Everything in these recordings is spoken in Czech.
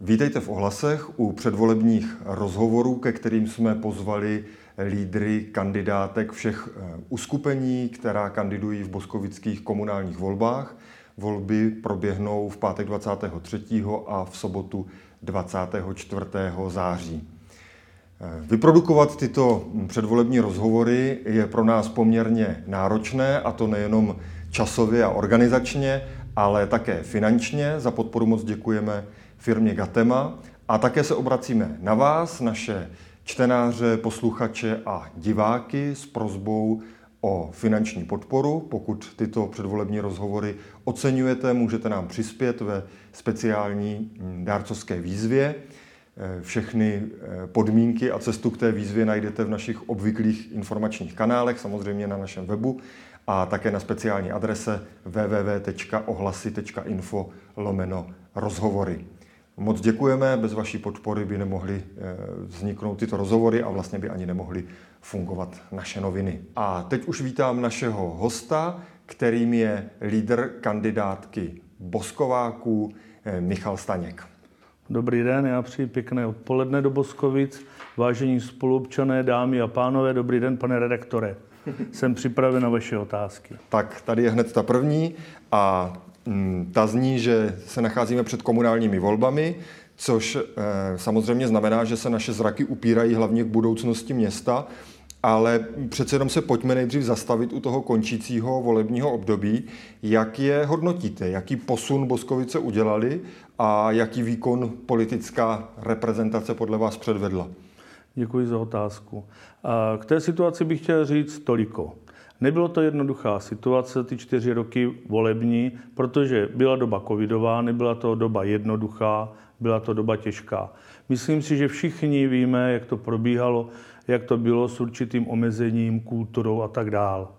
Vítejte v ohlasech u předvolebních rozhovorů, ke kterým jsme pozvali lídry kandidátek všech eh, uskupení, která kandidují v boskovických komunálních volbách. Volby proběhnou v pátek 23. a v sobotu 24. září. Eh, vyprodukovat tyto předvolební rozhovory je pro nás poměrně náročné, a to nejenom časově a organizačně, ale také finančně. Za podporu moc děkujeme firmě Gatema a také se obracíme na vás, naše čtenáře, posluchače a diváky s prozbou o finanční podporu. Pokud tyto předvolební rozhovory oceňujete, můžete nám přispět ve speciální hm, dárcovské výzvě. Eh, všechny eh, podmínky a cestu k té výzvě najdete v našich obvyklých informačních kanálech, samozřejmě na našem webu a také na speciální adrese www.ohlasy.info lomeno rozhovory. Moc děkujeme, bez vaší podpory by nemohly eh, vzniknout tyto rozhovory a vlastně by ani nemohly fungovat naše noviny. A teď už vítám našeho hosta, kterým je lídr kandidátky Boskováků Michal Staněk. Dobrý den, já přeji pěkné odpoledne do Boskovic. Vážení spolupčané, dámy a pánové, dobrý den, pane redaktore. Jsem připraven na vaše otázky. Tak tady je hned ta první a ta zní, že se nacházíme před komunálními volbami, což e, samozřejmě znamená, že se naše zraky upírají hlavně k budoucnosti města, ale přece jenom se pojďme nejdřív zastavit u toho končícího volebního období. Jak je hodnotíte? Jaký posun Boskovice udělali a jaký výkon politická reprezentace podle vás předvedla? Děkuji za otázku. K té situaci bych chtěl říct toliko. Nebylo to jednoduchá situace, ty čtyři roky volební, protože byla doba covidová, nebyla to doba jednoduchá, byla to doba těžká. Myslím si, že všichni víme, jak to probíhalo, jak to bylo s určitým omezením, kulturou a tak dál.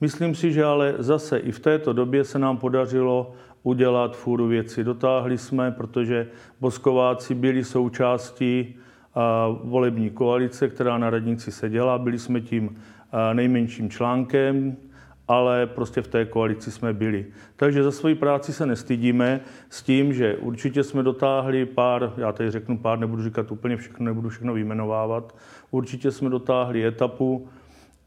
Myslím si, že ale zase i v této době se nám podařilo udělat fůru věci. Dotáhli jsme, protože Boskováci byli součástí volební koalice, která na radnici seděla. Byli jsme tím nejmenším článkem, ale prostě v té koalici jsme byli. Takže za svoji práci se nestydíme s tím, že určitě jsme dotáhli pár, já tady řeknu pár, nebudu říkat úplně všechno, nebudu všechno vyjmenovávat, určitě jsme dotáhli etapu,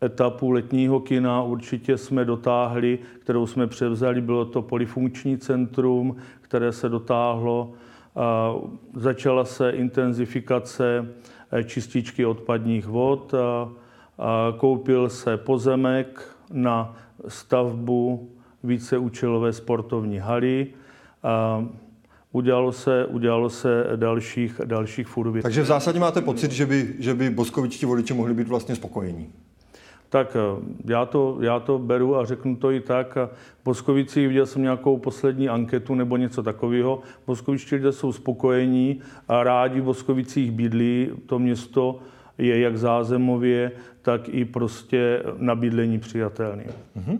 etapu letního kina určitě jsme dotáhli, kterou jsme převzali, bylo to polifunkční centrum, které se dotáhlo. Začala se intenzifikace e, čističky odpadních vod, koupil se pozemek na stavbu víceúčelové sportovní haly. Udělalo se, udělalo se dalších, dalších furů. Takže v zásadě máte pocit, že by, že by boskovičtí voliči mohli být vlastně spokojení? Tak eh, já to, já to beru a řeknu to i tak. V Boskovicích viděl jsem nějakou poslední anketu nebo něco takového. Boskovičtí lidé jsou spokojení a rádi v Boskovicích bydlí. To město je jak zázemově, tak i prostě na bydlení přijatelný. Mm-hmm.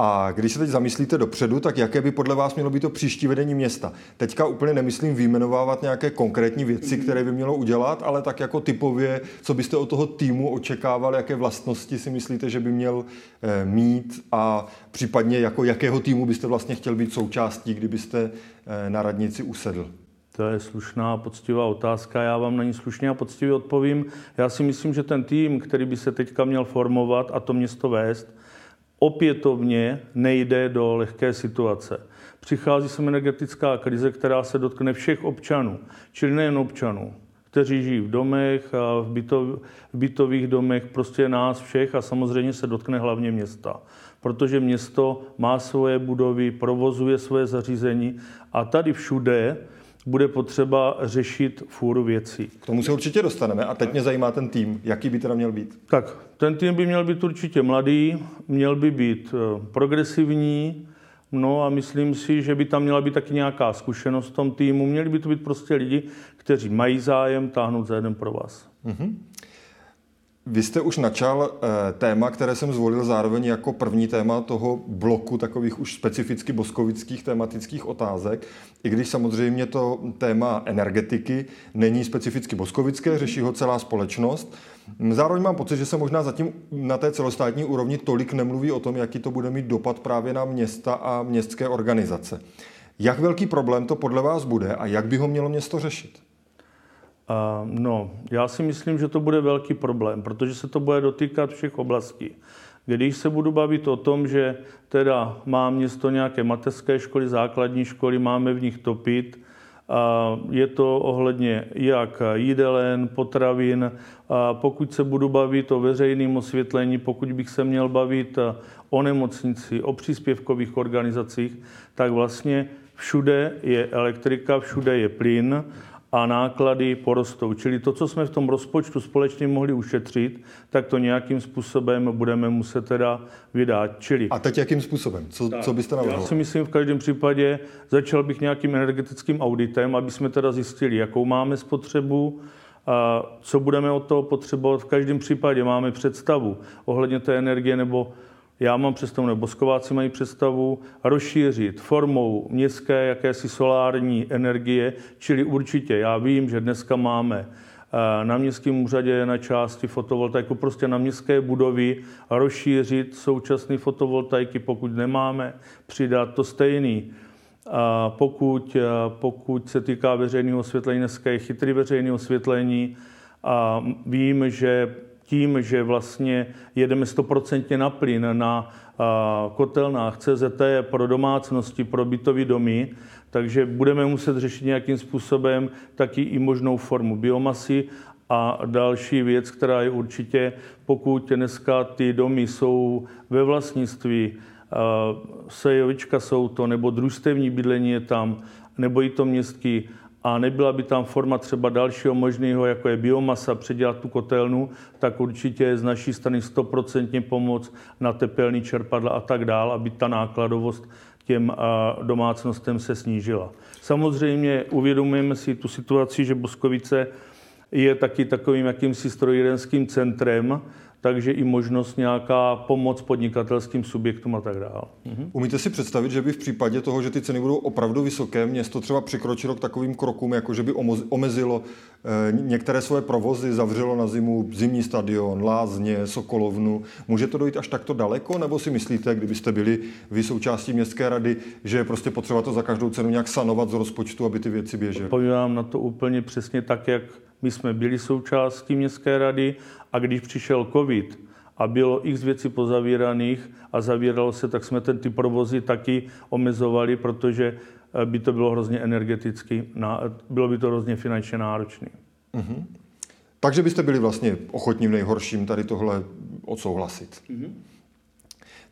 A když se teď zamyslíte dopředu, tak jaké by podle vás mělo být to příští vedení města? Teďka úplně nemyslím vyjmenovávat nějaké konkrétní věci, které by mělo udělat, ale tak jako typově, co byste od toho týmu očekávali, jaké vlastnosti si myslíte, že by měl eh, mít a případně jako jakého týmu byste vlastně chtěl být součástí, kdybyste eh, na radnici usedl? To je slušná a poctivá otázka, já vám na ní slušně a poctivě odpovím. Já si myslím, že ten tým, který by se teďka měl formovat a to město vést, opětovně nejde do lehké situace. Přichází sem energetická krize, která se dotkne všech občanů, čili nejen občanů, kteří žijí v domech a v, bytov, v bytových domech, prostě nás všech a samozřejmě se dotkne hlavně města. Protože město má svoje budovy, provozuje svoje zařízení a tady všude bude potřeba řešit fůru věcí. K tomu se určitě dostaneme. A teď mě zajímá ten tým. Jaký by teda měl být? Tak, ten tým by měl být určitě mladý, měl by být eh, progresivní, No a myslím si, že by tam měla být taky nějaká zkušenost v tom týmu. Měli by to být prostě lidi, kteří mají zájem táhnout za jeden pro vás. Mm-hmm. Vy jste už načal eh, téma, které jsem zvolil zároveň jako první téma toho bloku takových už specificky boskovických tematických otázek, i když samozřejmě to téma energetiky není specificky boskovické, řeší ho celá společnost. Zároveň mám pocit, že se možná zatím na té celostátní úrovni tolik nemluví o tom, jaký to bude mít dopad právě na města a městské organizace. Jak velký problém to podle vás bude a jak by ho mělo město řešit? No, já si myslím, že to bude velký problém, protože se to bude dotýkat všech oblastí. Když se budu bavit o tom, že teda má město nějaké mateřské školy, základní školy, máme v nich topit, je to ohledně jak jídelen, potravin. Pokud se budu bavit o veřejném osvětlení, pokud bych se měl bavit o nemocnici, o příspěvkových organizacích, tak vlastně všude je elektrika, všude je plyn a náklady porostou. Čili to, co jsme v tom rozpočtu společně mohli ušetřit, tak to nějakým způsobem budeme muset teda vydat. Čili, a teď jakým způsobem? Co, tak, co byste navrhl? Já si myslím v každém případě, začal bych nějakým energetickým auditem, aby jsme teda zjistili, jakou máme spotřebu, a co budeme od toho potřebovat. V každém případě máme představu ohledně té energie nebo já mám představu, nebo Boskováci mají představu, rozšířit formou městské jakési solární energie, čili určitě, já vím, že dneska máme eh, na městském úřadě na části fotovoltaiku, prostě na městské budovy rozšířit současné fotovoltaiky, pokud nemáme, přidat to stejný. A pokud, eh, pokud se týká veřejného osvětlení, dneska je chytrý veřejné osvětlení a vím, že tím, že vlastně jedeme stoprocentně na plyn na kotelnách CZT pro domácnosti, pro bytové domy, takže budeme muset řešit nějakým způsobem taky i možnou formu biomasy. A další věc, která je určitě, pokud dneska ty domy jsou ve vlastnictví, sejovička jsou to, nebo družstevní bydlení je tam, nebo i to městský, a nebyla by tam forma třeba dalšího možného, jako je biomasa, předělat tu kotelnu, tak určitě je z naší strany 100% pomoc na tepelný čerpadla a tak dál, aby ta nákladovost těm domácnostem se snížila. Samozřejmě uvědomujeme si tu situaci, že Boskovice je taky takovým jakýmsi strojírenským centrem, takže i možnost nějaká pomoc podnikatelským subjektům a tak dále. Mhm. Umíte si představit, že by v případě toho, že ty ceny budou opravdu vysoké, město třeba přikročilo k takovým krokům, jako že by omezilo eh, některé svoje provozy, zavřelo na zimu zimní stadion, lázně, Sokolovnu. Může to dojít až takto daleko, nebo si myslíte, kdybyste byli vy součástí městské rady, že je prostě potřeba to za každou cenu nějak sanovat z rozpočtu, aby ty věci běžely? Povím na to úplně přesně tak, jak my jsme byli součástí městské rady a když přišel covid a bylo x věcí pozavíraných a zavíralo se, tak jsme ten ty provozy taky omezovali, protože eh, by to bylo hrozně energeticky, bylo by to hrozně finančně náročné. Mm-hmm. Takže byste byli vlastně ochotní v nejhorším tady tohle odsouhlasit. Mm-hmm.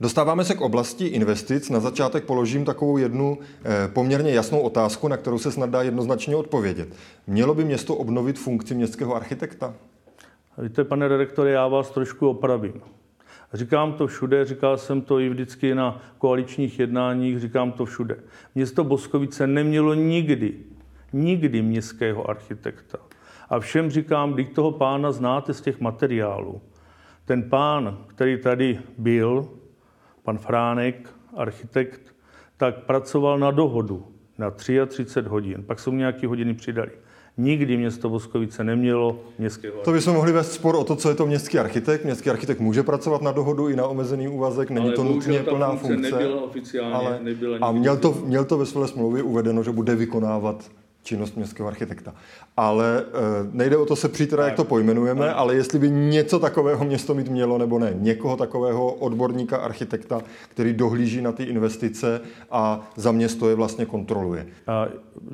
Dostáváme se k oblasti investic. Na začátek položím takovou jednu eh, poměrně jasnou otázku, na kterou se snad dá jednoznačně odpovědět. Mělo by město obnovit funkci městského architekta? Víte, pane redaktore, já vás trošku opravím. Říkám to všude, říkal jsem to i vždycky na koaličních jednáních, říkám to všude. Město Boskovice nemělo nikdy, nikdy městského architekta. A všem říkám, když toho pána znáte z těch materiálů. Ten pán, který tady byl, pan Fránek, architekt, tak pracoval na dohodu na 33 hodin. Pak mu nějaké hodiny přidali. Nikdy město Boskovice nemělo městského To bychom mohli vést spor o to, co je to městský architekt. Městský architekt může pracovat na dohodu i na omezený úvazek, není ale to nutně plná funkce. funkce nebyla oficiálně, ale, nebyla a měl to, měl to ve své smlouvě uvedeno, že bude vykonávat činnost městského architekta. Ale e, nejde o to se přijít, jak to pojmenujeme, ale jestli by něco takového město mít mělo nebo ne. Někoho takového odborníka, architekta, který dohlíží na ty investice a za město je vlastně kontroluje.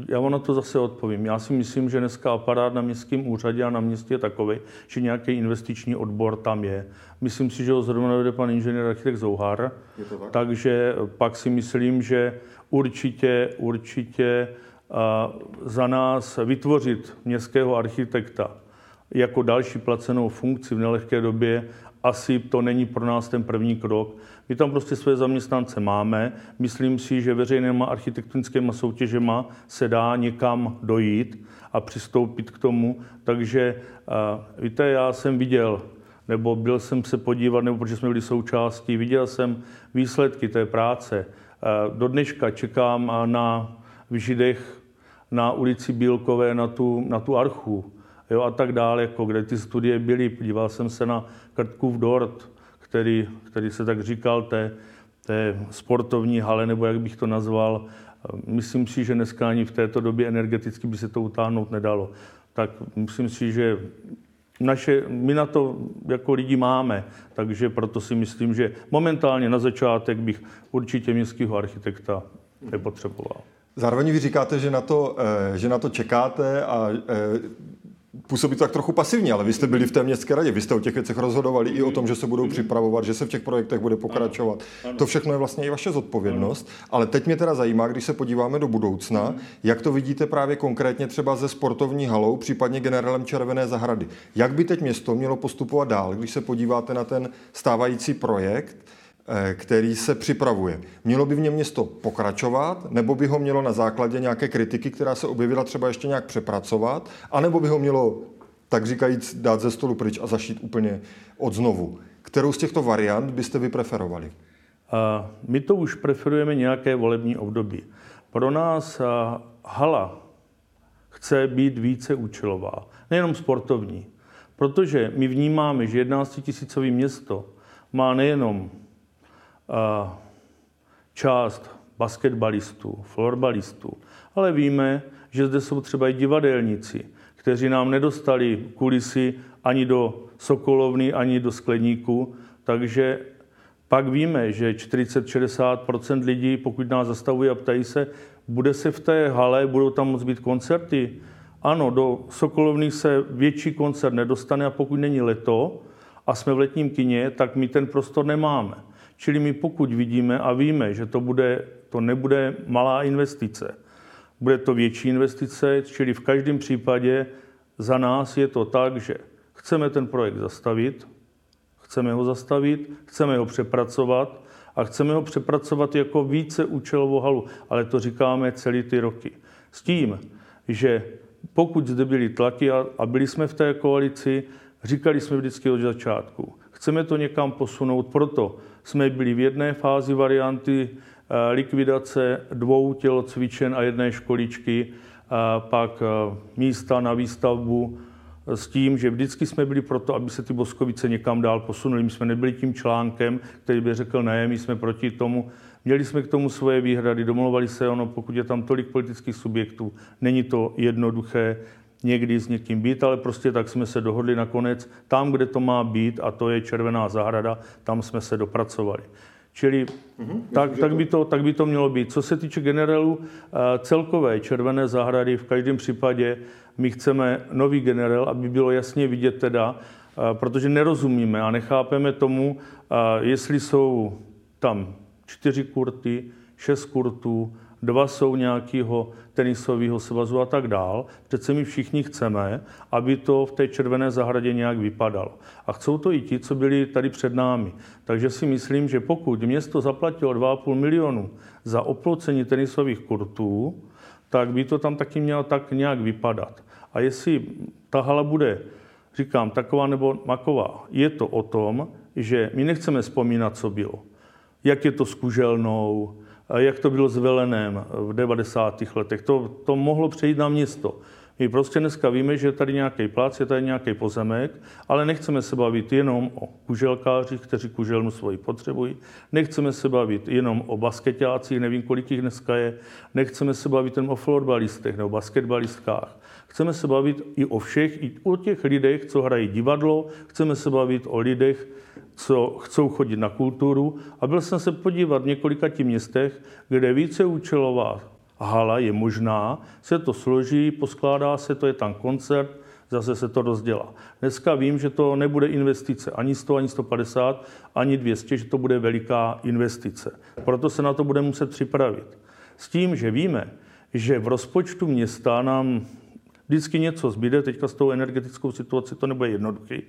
Já vám na to zase odpovím. Já si myslím, že dneska aparát na městském úřadě a na městě je takový, že nějaký investiční odbor tam je. Myslím si, že ho zrovna vede pan inženýr architekt Zouhar. Tak? Takže pak si myslím, že určitě, určitě za nás vytvořit městského architekta jako další placenou funkci v nelehké době, asi to není pro nás ten první krok. My tam prostě své zaměstnance máme. Myslím si, že veřejnýma architektonickými soutěžema se dá někam dojít a přistoupit k tomu. Takže víte, já jsem viděl, nebo byl jsem se podívat, nebo protože jsme byli součástí, viděl jsem výsledky té práce. Do dneška čekám na v Židech na ulici Bílkové na tu, na tu archu jo, a tak dále, jako kde ty studie byly. Díval jsem se na Krtkův dort, který, který se tak říkal té, té sportovní hale, nebo jak bych to nazval, Myslím si, že dneska ani v této době energeticky by se to utáhnout nedalo. Tak myslím si, že naše, my na to jako lidi máme, takže proto si myslím, že momentálně na začátek bych určitě městského architekta nepotřeboval. Zároveň vy říkáte, že na to, eh, že na to čekáte a eh, působí to tak trochu pasivně, ale vy jste byli v té městské radě, vy jste o těch věcech rozhodovali i o tom, že se budou připravovat, že se v těch projektech bude pokračovat. To všechno je vlastně i vaše zodpovědnost, ale teď mě teda zajímá, když se podíváme do budoucna, jak to vidíte právě konkrétně třeba ze sportovní halou, případně generálem Červené zahrady. Jak by teď město mělo postupovat dál, když se podíváte na ten stávající projekt, který se připravuje. Mělo by v něm město pokračovat, nebo by ho mělo na základě nějaké kritiky, která se objevila, třeba ještě nějak přepracovat, anebo by ho mělo, tak říkajíc, dát ze stolu pryč a zašít úplně od znovu. Kterou z těchto variant byste vy preferovali? My to už preferujeme nějaké volební období. Pro nás hala chce být více účelová, nejenom sportovní, protože my vnímáme, že 11 tisícový město má nejenom část basketbalistů, florbalistů, ale víme, že zde jsou třeba i divadelníci, kteří nám nedostali kulisy ani do Sokolovny, ani do skleníku, takže pak víme, že 40-60% lidí, pokud nás zastavují a ptají se, bude se v té hale, budou tam moct být koncerty? Ano, do Sokolovny se větší koncert nedostane a pokud není leto a jsme v letním kině, tak my ten prostor nemáme. Čili my pokud vidíme a víme, že to, bude, to nebude malá investice, bude to větší investice, čili v každém případě za nás je to tak, že chceme ten projekt zastavit, chceme ho zastavit, chceme ho přepracovat a chceme ho přepracovat jako více účelovou halu, ale to říkáme celý ty roky. S tím, že pokud zde byly tlaky a byli jsme v té koalici, říkali jsme vždycky od začátku, chceme to někam posunout, proto jsme byli v jedné fázi varianty eh, likvidace dvou tělocvičen a jedné školičky, pak eh, místa na výstavbu s tím, že vždycky jsme byli proto, aby se ty Boskovice někam dál posunuli. My jsme nebyli tím článkem, který by řekl ne, my jsme proti tomu. Měli jsme k tomu svoje výhrady, domluvali se ono, pokud je tam tolik politických subjektů, není to jednoduché někdy s někým být, ale prostě tak jsme se dohodli nakonec. Tam, kde to má být, a to je Červená zahrada, tam jsme se dopracovali. Čili mm-hmm, tak, tak, by to, tak by to mělo být. Co se týče generálů eh, celkové Červené zahrady, v každém případě my chceme nový generál, aby bylo jasně vidět teda, eh, protože nerozumíme a nechápeme tomu, eh, jestli jsou tam čtyři kurty, šest kurtů, dva jsou nějakého tenisového svazu a tak dál. Přece my všichni chceme, aby to v té červené zahradě nějak vypadalo. A chcou to i ti, co byli tady před námi. Takže si myslím, že pokud město zaplatilo 2,5 milionu za oplocení tenisových kurtů, tak by to tam taky mělo tak nějak vypadat. A jestli ta hala bude, říkám, taková nebo maková, je to o tom, že my nechceme vzpomínat, co bylo. Jak je to s kuželnou, jak to bylo s Velenem v 90. letech. To, to mohlo přejít na město. My prostě dneska víme, že je tady nějaký plác, je tady nějaký pozemek, ale nechceme se bavit jenom o kuželkářích, kteří kuželnu svoji potřebují. Nechceme se bavit jenom o basketácích, nevím, kolik jich dneska je. Nechceme se bavit jenom o florbalistech nebo basketbalistkách. Chceme se bavit i o všech, i o těch lidech, co hrají divadlo. Chceme se bavit o lidech, co chcou chodit na kulturu. A byl jsem se podívat v několika těch městech, kde více účelová hala je možná, se to složí, poskládá se, to je tam koncert, zase se to rozdělá. Dneska vím, že to nebude investice ani 100, ani 150, ani 200, že to bude veliká investice. Proto se na to bude muset připravit. S tím, že víme, že v rozpočtu města nám vždycky něco zbyde, teďka s tou energetickou situací to nebude jednoduchý,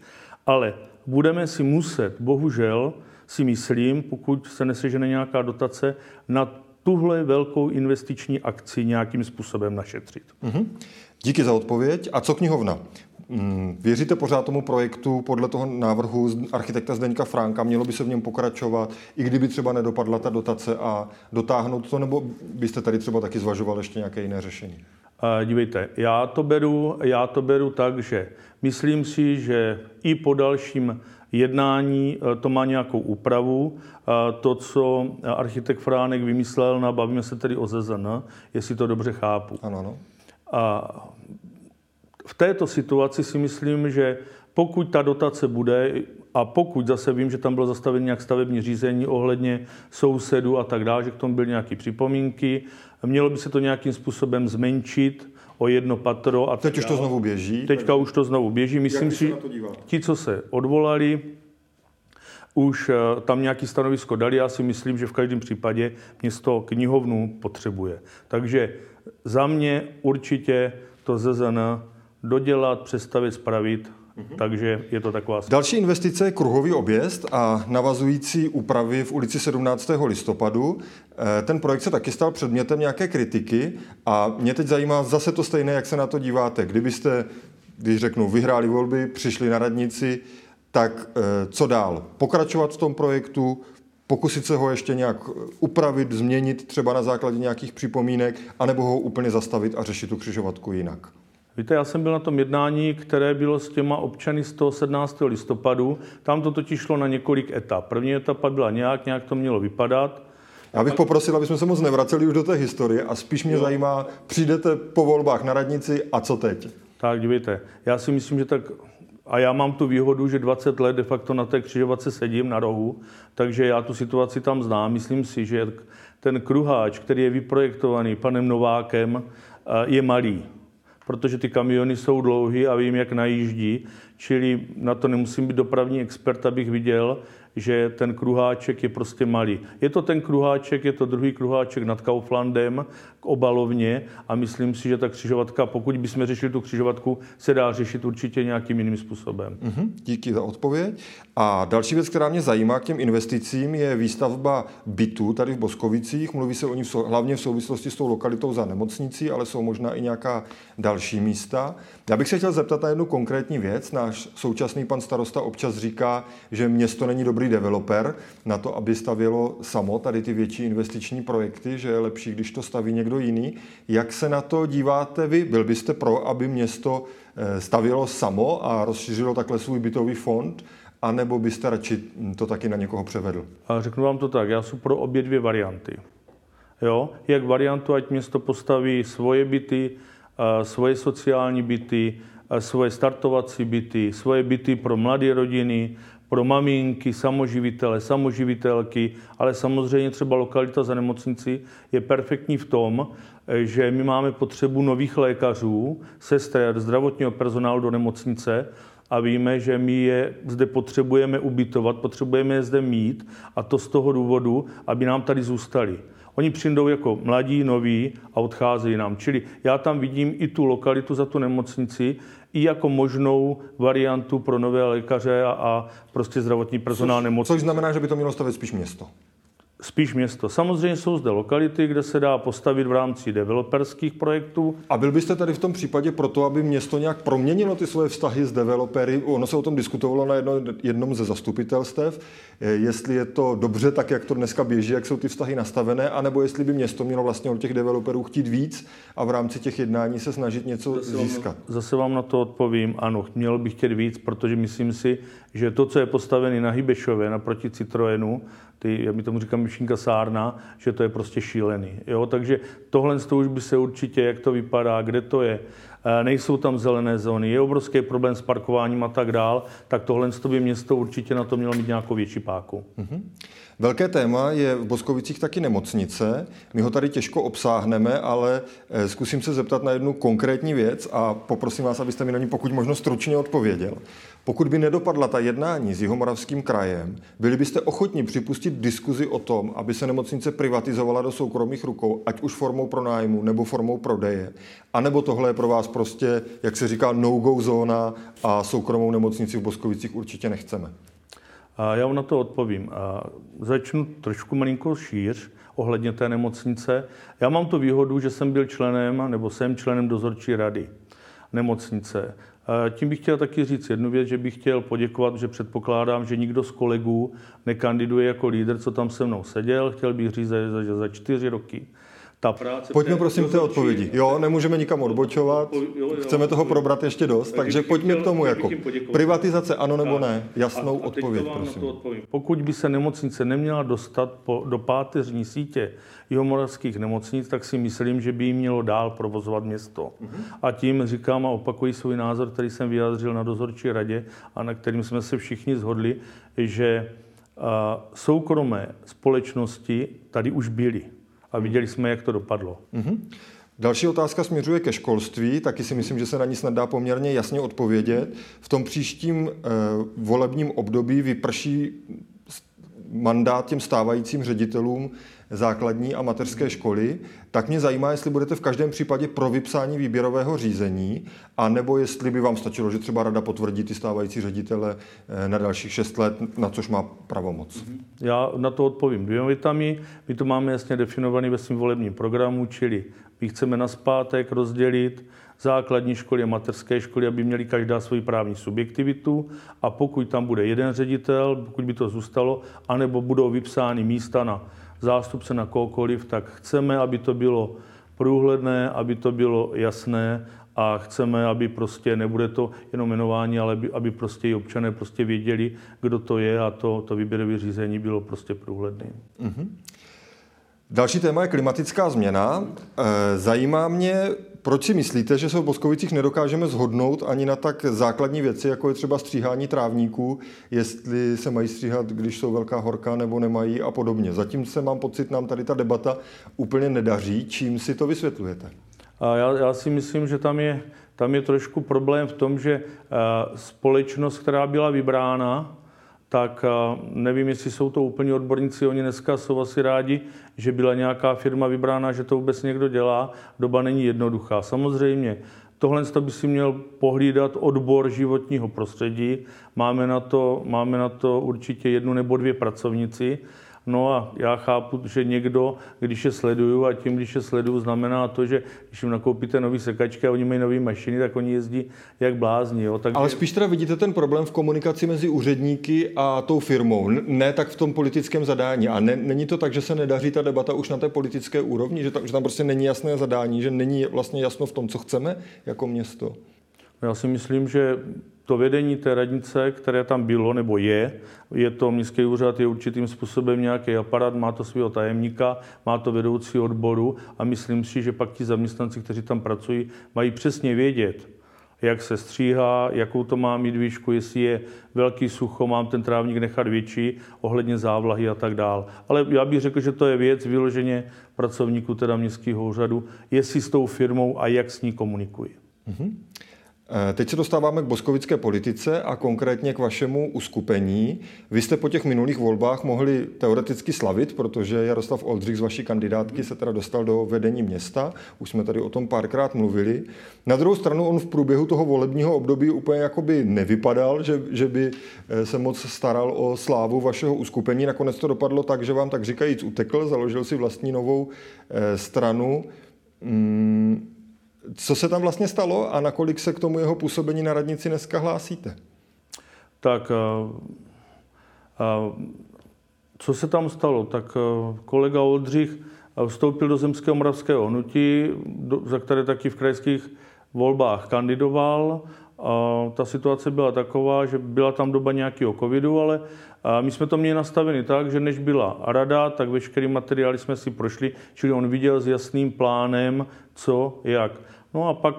ale budeme si muset, bohužel, si myslím, pokud se nesežene nějaká dotace, na tuhle velkou investiční akci nějakým způsobem našetřit. Mm-hmm. Díky za odpověď. A co knihovna? Mm, věříte pořád tomu projektu podle toho návrhu architekta Zdeňka Fránka? Mělo by se v něm pokračovat, i kdyby třeba nedopadla ta dotace a dotáhnout to, nebo byste tady třeba taky zvažoval ještě nějaké jiné řešení? Dívejte, já to, beru, já to beru tak, že myslím si, že i po dalším jednání eh, to má nějakou úpravu. To, co architekt Fránek vymyslel, na, bavíme se tedy o ZZN, jestli to dobře chápu. Ano, ano. A v této situaci si myslím, že pokud ta dotace bude, a pokud zase vím, že tam bylo zastaveno nějak stavební řízení ohledně sousedů a tak dále, že k tomu byly nějaké připomínky, mělo by se to nějakým způsobem zmenšit o jedno patro. A teď už to znovu běží. Teďka tak... už to znovu běží. Myslím si, ti, co se odvolali, už eh, tam nějaký stanovisko dali. Já si myslím, že v každém případě město knihovnu potřebuje. Takže za mě určitě to ZZN dodělat, přestavit, spravit Mm-hmm. Takže je to taková... Další investice je kruhový objezd a navazující úpravy v ulici 17. listopadu. Eh, ten projekt se taky stal předmětem nějaké kritiky a mě teď zajímá zase to stejné, jak se na to díváte. Kdybyste, když řeknu, vyhráli volby, přišli na radnici, tak eh, co dál? Pokračovat v tom projektu, pokusit se ho ještě nějak upravit, změnit třeba na základě nějakých připomínek, anebo ho úplně zastavit a řešit tu křižovatku jinak? Víte, já jsem byl na tom jednání, které bylo s těma občany z toho 17. listopadu. Tam to totiž šlo na několik etap. První etapa byla nějak, nějak to mělo vypadat. Já bych poprosil, aby jsme se moc nevraceli už do té historie a spíš mě jo. zajímá, přijdete po volbách na radnici a co teď? Tak, dívejte, já si myslím, že tak a já mám tu výhodu, že 20 let de facto na té křižovatce sedím na rohu, takže já tu situaci tam znám. Myslím si, že ten kruháč, který je vyprojektovaný panem Novákem, je malý protože ty kamiony jsou dlouhé a vím, jak najíždí, čili na to nemusím být dopravní expert, abych viděl, že ten kruháček je prostě malý. Je to ten kruháček, je to druhý kruháček nad Kauflandem k obalovně a myslím si, že ta křižovatka, pokud bychom řešili tu křižovatku, se dá řešit určitě nějakým jiným způsobem. Mm-hmm, díky za odpověď. A další věc, která mě zajímá k těm investicím, je výstavba bytů tady v Boskovicích. Mluví se o ní v, hlavně v souvislosti s tou lokalitou za nemocnicí, ale jsou možná i nějaká další místa. Já bych se chtěl zeptat na jednu konkrétní věc. Náš současný pan starosta občas říká, že město není dobrý developer na to, aby stavělo samo tady ty větší investiční projekty, že je lepší, když to staví někdo jiný. Jak se na to díváte vy? Byl byste pro, aby město eh, stavělo samo a rozšířilo takhle svůj bytový fond? A nebo byste radši to taky na někoho převedl? A řeknu vám to tak, já jsem pro obě dvě varianty. Jo? Jak variantu, ať město postaví svoje byty, svoje sociální byty, svoje startovací byty, svoje byty pro mladé rodiny, pro maminky, samoživitele, samoživitelky, ale samozřejmě třeba lokalita za nemocnici je perfektní v tom, že my máme potřebu nových lékařů, sester, zdravotního personálu do nemocnice a víme, že my je zde potřebujeme ubytovat, potřebujeme je zde mít a to z toho důvodu, aby nám tady zůstali. Oni přijdou jako mladí, noví a odcházejí nám. Čili já tam vidím i tu lokalitu za tu nemocnici, i jako možnou variantu pro nové lékaře a, a prostě zdravotní personál nemocnice. Což znamená, že by to mělo stavět spíš město. Spíš město. Samozřejmě jsou zde lokality, kde se dá postavit v rámci developerských projektů. A byl byste tady v tom případě proto, aby město nějak proměnilo ty svoje vztahy s developery? Ono se o tom diskutovalo na jedno, jednom ze zastupitelstev, eh, jestli je to dobře tak, jak to dneska běží, jak jsou ty vztahy nastavené, anebo jestli by město mělo vlastně od těch developerů chtít víc a v rámci těch jednání se snažit něco zase získat. Vám, zase vám na to odpovím, ano, mělo bych chtět víc, protože myslím si, že to, co je postavené na Hybešově naproti Citroenu, ty, já mi tomu říkám myšinka sárna, že to je prostě šílený. Jo? Takže tohle to už by se určitě, jak to vypadá, kde to je, e, nejsou tam zelené zóny, je obrovský problém s parkováním a tak dál, tak tohle by město určitě na to mělo mít nějakou větší páku. Mm-hmm. Velké téma je v Boskovicích taky nemocnice. My ho tady těžko obsáhneme, ale e, zkusím se zeptat na jednu konkrétní věc a poprosím vás, abyste mi na ní pokud možno stručně odpověděl. Pokud by nedopadla ta jednání s Jihomoravským krajem, byli byste ochotni připustit diskuzi o tom, aby se nemocnice privatizovala do soukromých rukou, ať už formou pronájmu nebo formou prodeje, a nebo tohle je pro vás prostě, jak se říká, no-go zóna a soukromou nemocnici v Boskovicích určitě nechceme? A já vám na to odpovím. A začnu trošku malinko šíř ohledně té nemocnice. Já mám tu výhodu, že jsem byl členem, nebo jsem členem dozorčí rady nemocnice. Tím bych chtěl taky říct jednu věc, že bych chtěl poděkovat, že předpokládám, že nikdo z kolegů nekandiduje jako lídr, co tam se mnou seděl. Chtěl bych říct, že za čtyři roky ta práce... Pojďme prosím k té odpovědi. Jo, nemůžeme nikam odbočovat. Chceme toho probrat ještě dost, takže pojďme k tomu jako privatizace ano nebo ne. Jasnou a, a odpověď, prosím. Pokud by se nemocnice neměla dostat po, do páteřní sítě jihomoravských nemocnic, tak si myslím, že by jí mělo dál provozovat město. Mm-hmm. A tím říkám a opakuji svůj názor, který jsem vyjádřil na dozorčí radě a na kterým jsme se všichni zhodli, že soukromé společnosti tady už byly a viděli jsme, jak to dopadlo. Mm-hmm. Další otázka směřuje ke školství, taky si myslím, že se na ní snad dá poměrně jasně odpovědět. V tom příštím eh, volebním období vyprší mandát těm stávajícím ředitelům základní a mateřské školy, tak mě zajímá, jestli budete v každém případě pro vypsání výběrového řízení, a nebo jestli by vám stačilo, že třeba rada potvrdí ty stávající ředitele eh, na dalších šest let, na což má pravomoc. Já na to odpovím dvěma větami. My to máme jasně definovaný ve svém volebním programu, čili my chceme na zpátek rozdělit základní školy a mateřské školy, aby měli každá svoji právní subjektivitu a pokud tam bude jeden ředitel, pokud by to zůstalo, anebo budou vypsány místa na zástupce na kohokoliv, tak chceme, aby to bylo průhledné, aby to bylo jasné a chceme, aby prostě nebude to jenom jmenování, ale aby, aby prostě i občané prostě věděli, kdo to je a to, to výběrové řízení bylo prostě průhledné. Mm-hmm. Další téma je klimatická změna. E, zajímá mě, proč si myslíte, že se v Boskovicích nedokážeme zhodnout ani na tak základní věci, jako je třeba stříhání trávníků, jestli se mají stříhat, když jsou velká horka nebo nemají a podobně. Zatím se mám pocit, nám tady ta debata úplně nedaří. Čím si to vysvětlujete? Já, já si myslím, že tam je, tam je trošku problém v tom, že společnost, která byla vybrána, tak nevím, jestli jsou to úplně odborníci, oni dneska jsou asi rádi, že byla nějaká firma vybrána, že to vůbec někdo dělá. Doba není jednoduchá. Samozřejmě, tohle by si měl pohlídat odbor životního prostředí. Máme na to, máme na to určitě jednu nebo dvě pracovníci No a já chápu, že někdo, když je sleduju, a tím, když je sleduju, znamená to, že když jim nakoupíte nový sekačky a oni mají nové mašiny, tak oni jezdí jak blázni. Jo. Takže... Ale spíš teda vidíte ten problém v komunikaci mezi úředníky a tou firmou, ne tak v tom politickém zadání. A ne, není to tak, že se nedaří ta debata už na té politické úrovni, že, ta, že tam prostě není jasné zadání, že není vlastně jasno v tom, co chceme jako město? Já si myslím, že to vedení té radnice, které tam bylo nebo je, je to městský úřad, je určitým způsobem nějaký aparát, má to svého tajemníka, má to vedoucí odboru a myslím si, že pak ti zaměstnanci, kteří tam pracují, mají přesně vědět, jak se stříhá, jakou to má mít výšku, jestli je velký sucho, mám ten trávník nechat větší, ohledně závlahy a tak dál. Ale já bych řekl, že to je věc vyloženě pracovníků teda městského úřadu, jestli s tou firmou a jak s ní komunikují. Mm-hmm. Eh, teď se dostáváme k boskovické politice a konkrétně k vašemu uskupení. Vy jste po těch minulých volbách mohli teoreticky slavit, protože Jaroslav Oldřich z vaší kandidátky se teda dostal do vedení města. Už jsme tady o tom párkrát mluvili. Na druhou stranu on v průběhu toho volebního období úplně jakoby nevypadal, že, že by eh, se moc staral o slávu vašeho uskupení. Nakonec to dopadlo tak, že vám tak říkajíc utekl, založil si vlastní novou eh, stranu. Hmm co se tam vlastně stalo a nakolik se k tomu jeho působení na radnici dneska hlásíte? Tak, a, a, co se tam stalo? Tak kolega Oldřich vstoupil do Zemského moravského hnutí, za které taky v krajských volbách kandidoval. A ta situace byla taková, že byla tam doba nějakého covidu, ale my jsme to měli nastaveny tak, že než byla rada, tak veškerý materiály jsme si prošli, čili on viděl s jasným plánem, co, jak. No a pak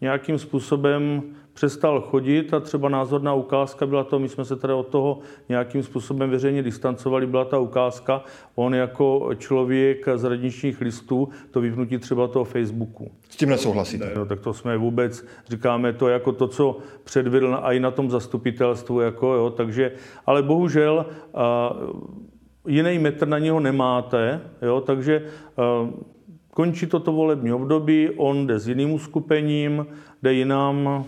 nějakým způsobem přestal chodit a třeba názorná ukázka byla to, my jsme se teda od toho nějakým způsobem veřejně distancovali, byla ta ukázka, on jako člověk z radničních listů, to vypnutí třeba toho Facebooku. S tím nesouhlasíte? No, tak to jsme vůbec, říkáme to jako to, co předvedl i na tom zastupitelstvu, jako, jo, takže, ale bohužel a, jiný metr na něho nemáte, jo, takže a, Končí toto volební období, on jde s jiným uskupením, jde jinam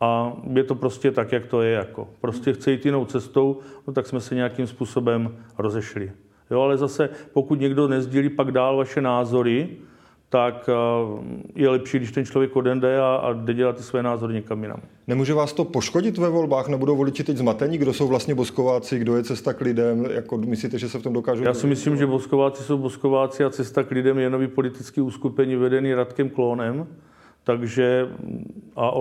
a je to prostě tak, jak to je. Jako. Prostě chce jít jinou cestou, no tak jsme se nějakým způsobem rozešli. Jo, ale zase, pokud někdo nezdílí pak dál vaše názory, tak je lepší, když ten člověk odende a, a jde dělat ty své názory někam jinam. Nemůže vás to poškodit ve volbách? Nebudou voliči teď zmatení? Kdo jsou vlastně boskováci? Kdo je cesta k lidem? Jako myslíte, že se v tom dokážou? Já si myslím, že boskováci jsou boskováci a cesta k lidem je nový politický uskupení vedený Radkem Klónem takže a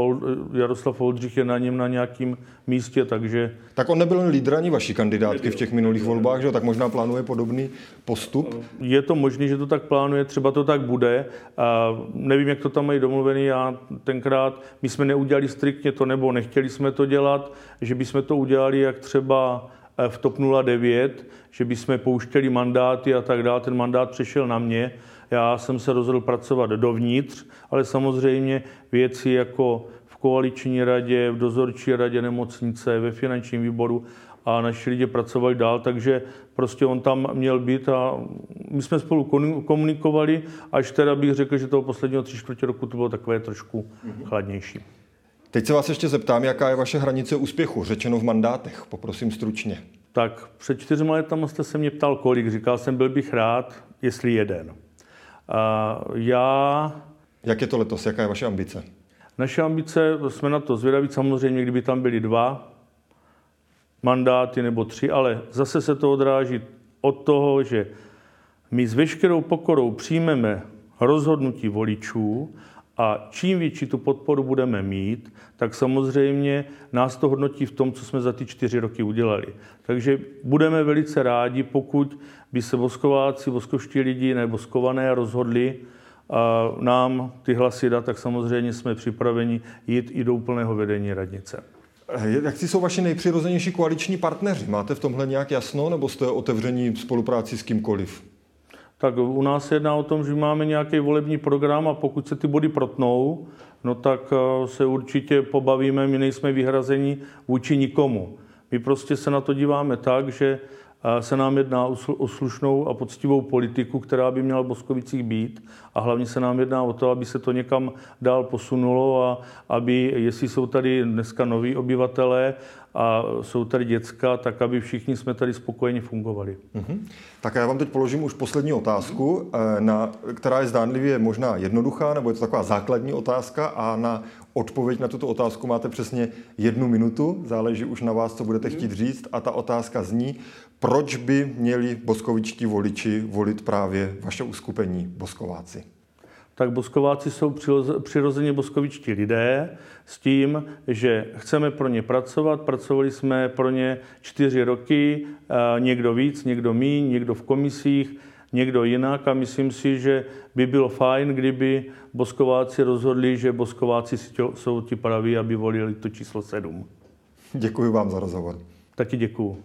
Jaroslav Oldřich je na něm na nějakém místě, takže... Tak on nebyl lídr ani vaší kandidátky nebyl. v těch minulých volbách, že? tak možná plánuje podobný postup? Je to možné, že to tak plánuje, třeba to tak bude. A nevím, jak to tam mají domluvený, já tenkrát, my jsme neudělali striktně to, nebo nechtěli jsme to dělat, že bychom to udělali jak třeba eh, v TOP 09, že bychom pouštěli mandáty a tak dále. Ten mandát přešel na mě já jsem se rozhodl pracovat dovnitř, ale samozřejmě věci jako v koaliční radě, v dozorčí radě nemocnice, ve finančním výboru a naši lidi pracovali dál, takže prostě on tam měl být a my jsme spolu komunikovali, až teda bych řekl, že toho posledního tři čtvrtě roku to bylo takové trošku chladnější. Teď se vás ještě zeptám, jaká je vaše hranice úspěchu, řečeno v mandátech, poprosím stručně. Tak před čtyřma letama jste se mě ptal, kolik. Říkal jsem, byl bych rád, jestli jeden. A já... Jak je to letos? Jaká je vaše ambice? Naše ambice, jsme na to zvědaví, samozřejmě, kdyby tam byly dva mandáty nebo tři, ale zase se to odráží od toho, že my s veškerou pokorou přijmeme rozhodnutí voličů a čím větší tu podporu budeme mít, tak samozřejmě nás to hodnotí v tom, co jsme za ty čtyři roky udělali. Takže budeme velice rádi, pokud by se voskováci, voskovští lidi nebo skované rozhodli a nám ty hlasy dát, tak samozřejmě jsme připraveni jít i do úplného vedení radnice. Jak jsou vaši nejpřirozenější koaliční partneři? Máte v tomhle nějak jasno, nebo jste otevření spolupráci s kýmkoliv? Tak u nás jedná o tom, že máme nějaký volební program a pokud se ty body protnou, no tak eh, se určitě pobavíme, my nejsme vyhrazeni vůči nikomu. My prostě se na to díváme tak, že se nám jedná o slušnou a poctivou politiku, která by měla v Boskovicích být. A hlavně se nám jedná o to, aby se to někam dál posunulo a aby, jestli jsou tady dneska noví obyvatelé a jsou tady děcka, tak aby všichni jsme tady spokojeně fungovali. Mm-hmm. Tak já vám teď položím už poslední otázku, eh, na, která je zdánlivě možná jednoduchá, nebo je to taková základní otázka. A na odpověď na tuto otázku máte přesně jednu minutu, záleží už na vás, co budete chtít říct. A ta otázka zní, proč by měli boskovičtí voliči volit právě vaše uskupení Boskováci? Tak Boskováci jsou přirozeně boskovičtí lidé s tím, že chceme pro ně pracovat. Pracovali jsme pro ně čtyři roky, někdo víc, někdo míň, někdo v komisích, někdo jinak a myslím si, že by bylo fajn, kdyby Boskováci rozhodli, že Boskováci jsou ti praví, aby volili to číslo sedm. Děkuji vám za rozhovor. Taky děkuji.